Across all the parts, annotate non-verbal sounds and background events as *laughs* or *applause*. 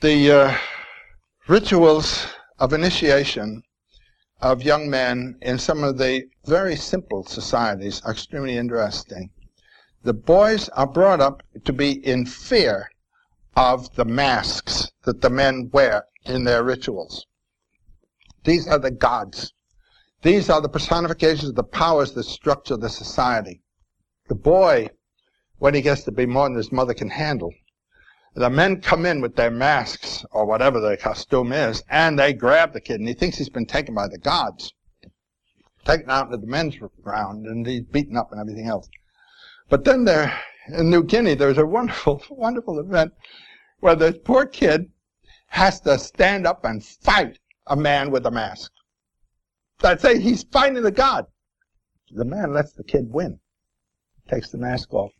The uh, rituals of initiation of young men in some of the very simple societies are extremely interesting. The boys are brought up to be in fear of the masks that the men wear in their rituals. These are the gods. These are the personifications of the powers that structure the society. The boy, when he gets to be more than his mother can handle, the men come in with their masks or whatever their costume is, and they grab the kid, and he thinks he's been taken by the gods, taken out into the men's ground, and he's beaten up and everything else. But then there, in New Guinea, there's a wonderful, *laughs* wonderful event where this poor kid has to stand up and fight a man with a mask. I'd say he's fighting the god. The man lets the kid win, takes the mask off,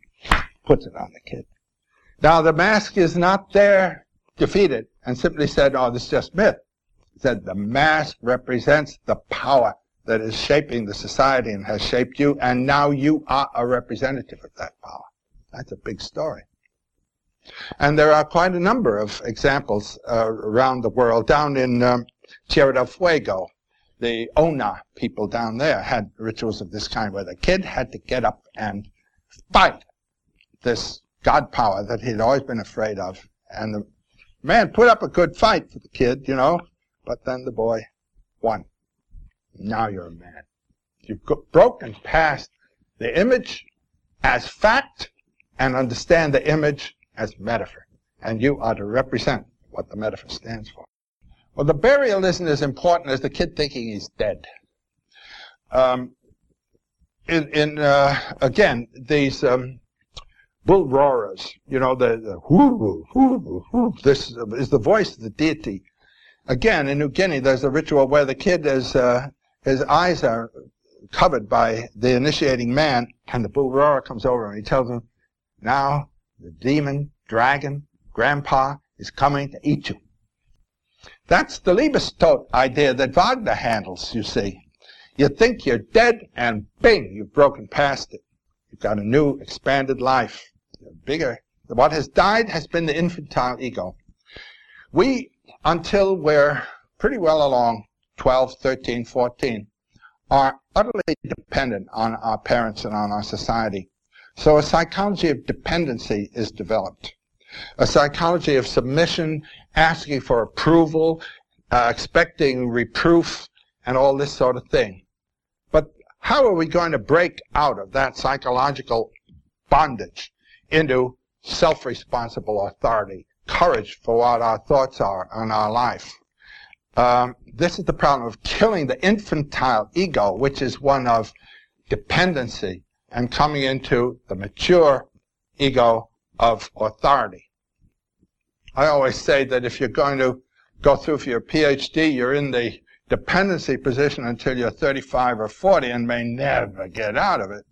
puts it on the kid. Now the mask is not there defeated and simply said, oh, this is just myth. It said the mask represents the power that is shaping the society and has shaped you, and now you are a representative of that power. That's a big story. And there are quite a number of examples uh, around the world. Down in um, Tierra del Fuego, the Ona people down there had rituals of this kind where the kid had to get up and fight this god power that he'd always been afraid of. And the man put up a good fight for the kid, you know, but then the boy won. Now you're a man. You've broken past the image as fact and understand the image as metaphor. And you are to represent what the metaphor stands for. Well, the burial isn't as important as the kid thinking he's dead. Um, in, in uh, again, these um, bull roarers, you know, the, the whoo, whoo, whoo, this is the voice of the deity. Again, in New Guinea, there's a ritual where the kid is, uh, his eyes are covered by the initiating man, and the bull roarer comes over and he tells him, now the demon, dragon, grandpa is coming to eat you. That's the Liebestod idea that Wagner handles, you see. You think you're dead, and bing, you've broken past it. You've got a new, expanded life. Bigger. What has died has been the infantile ego. We, until we're pretty well along, 12, 13, 14, are utterly dependent on our parents and on our society. So a psychology of dependency is developed. A psychology of submission, asking for approval, uh, expecting reproof, and all this sort of thing. But how are we going to break out of that psychological bondage into self-responsible authority, courage for what our thoughts are on our life? Um, this is the problem of killing the infantile ego, which is one of dependency, and coming into the mature ego of authority. I always say that if you're going to go through for your PhD, you're in the dependency position until you're 35 or 40 and may never get out of it.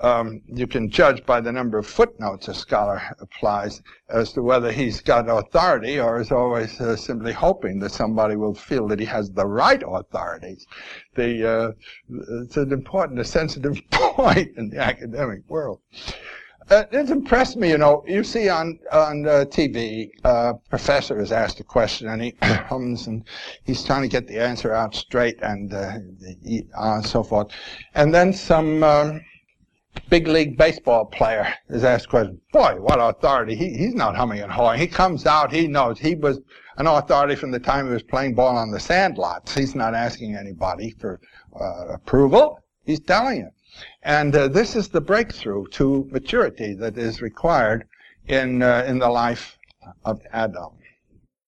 Um, you can judge by the number of footnotes a scholar applies as to whether he's got authority or is always uh, simply hoping that somebody will feel that he has the right authorities. The, uh, it's an important, a sensitive *laughs* point in the academic world. Uh, it's impressed me, you know. You see on on uh, TV, uh, professor is asked a question and he *coughs* hums and he's trying to get the answer out straight and uh, uh, so forth. And then some um, big league baseball player is asked a question. Boy, what authority! He he's not humming and hawing. He comes out. He knows he was an authority from the time he was playing ball on the sandlots. He's not asking anybody for uh, approval. He's telling you. And uh, this is the breakthrough to maturity that is required in, uh, in the life of Adam.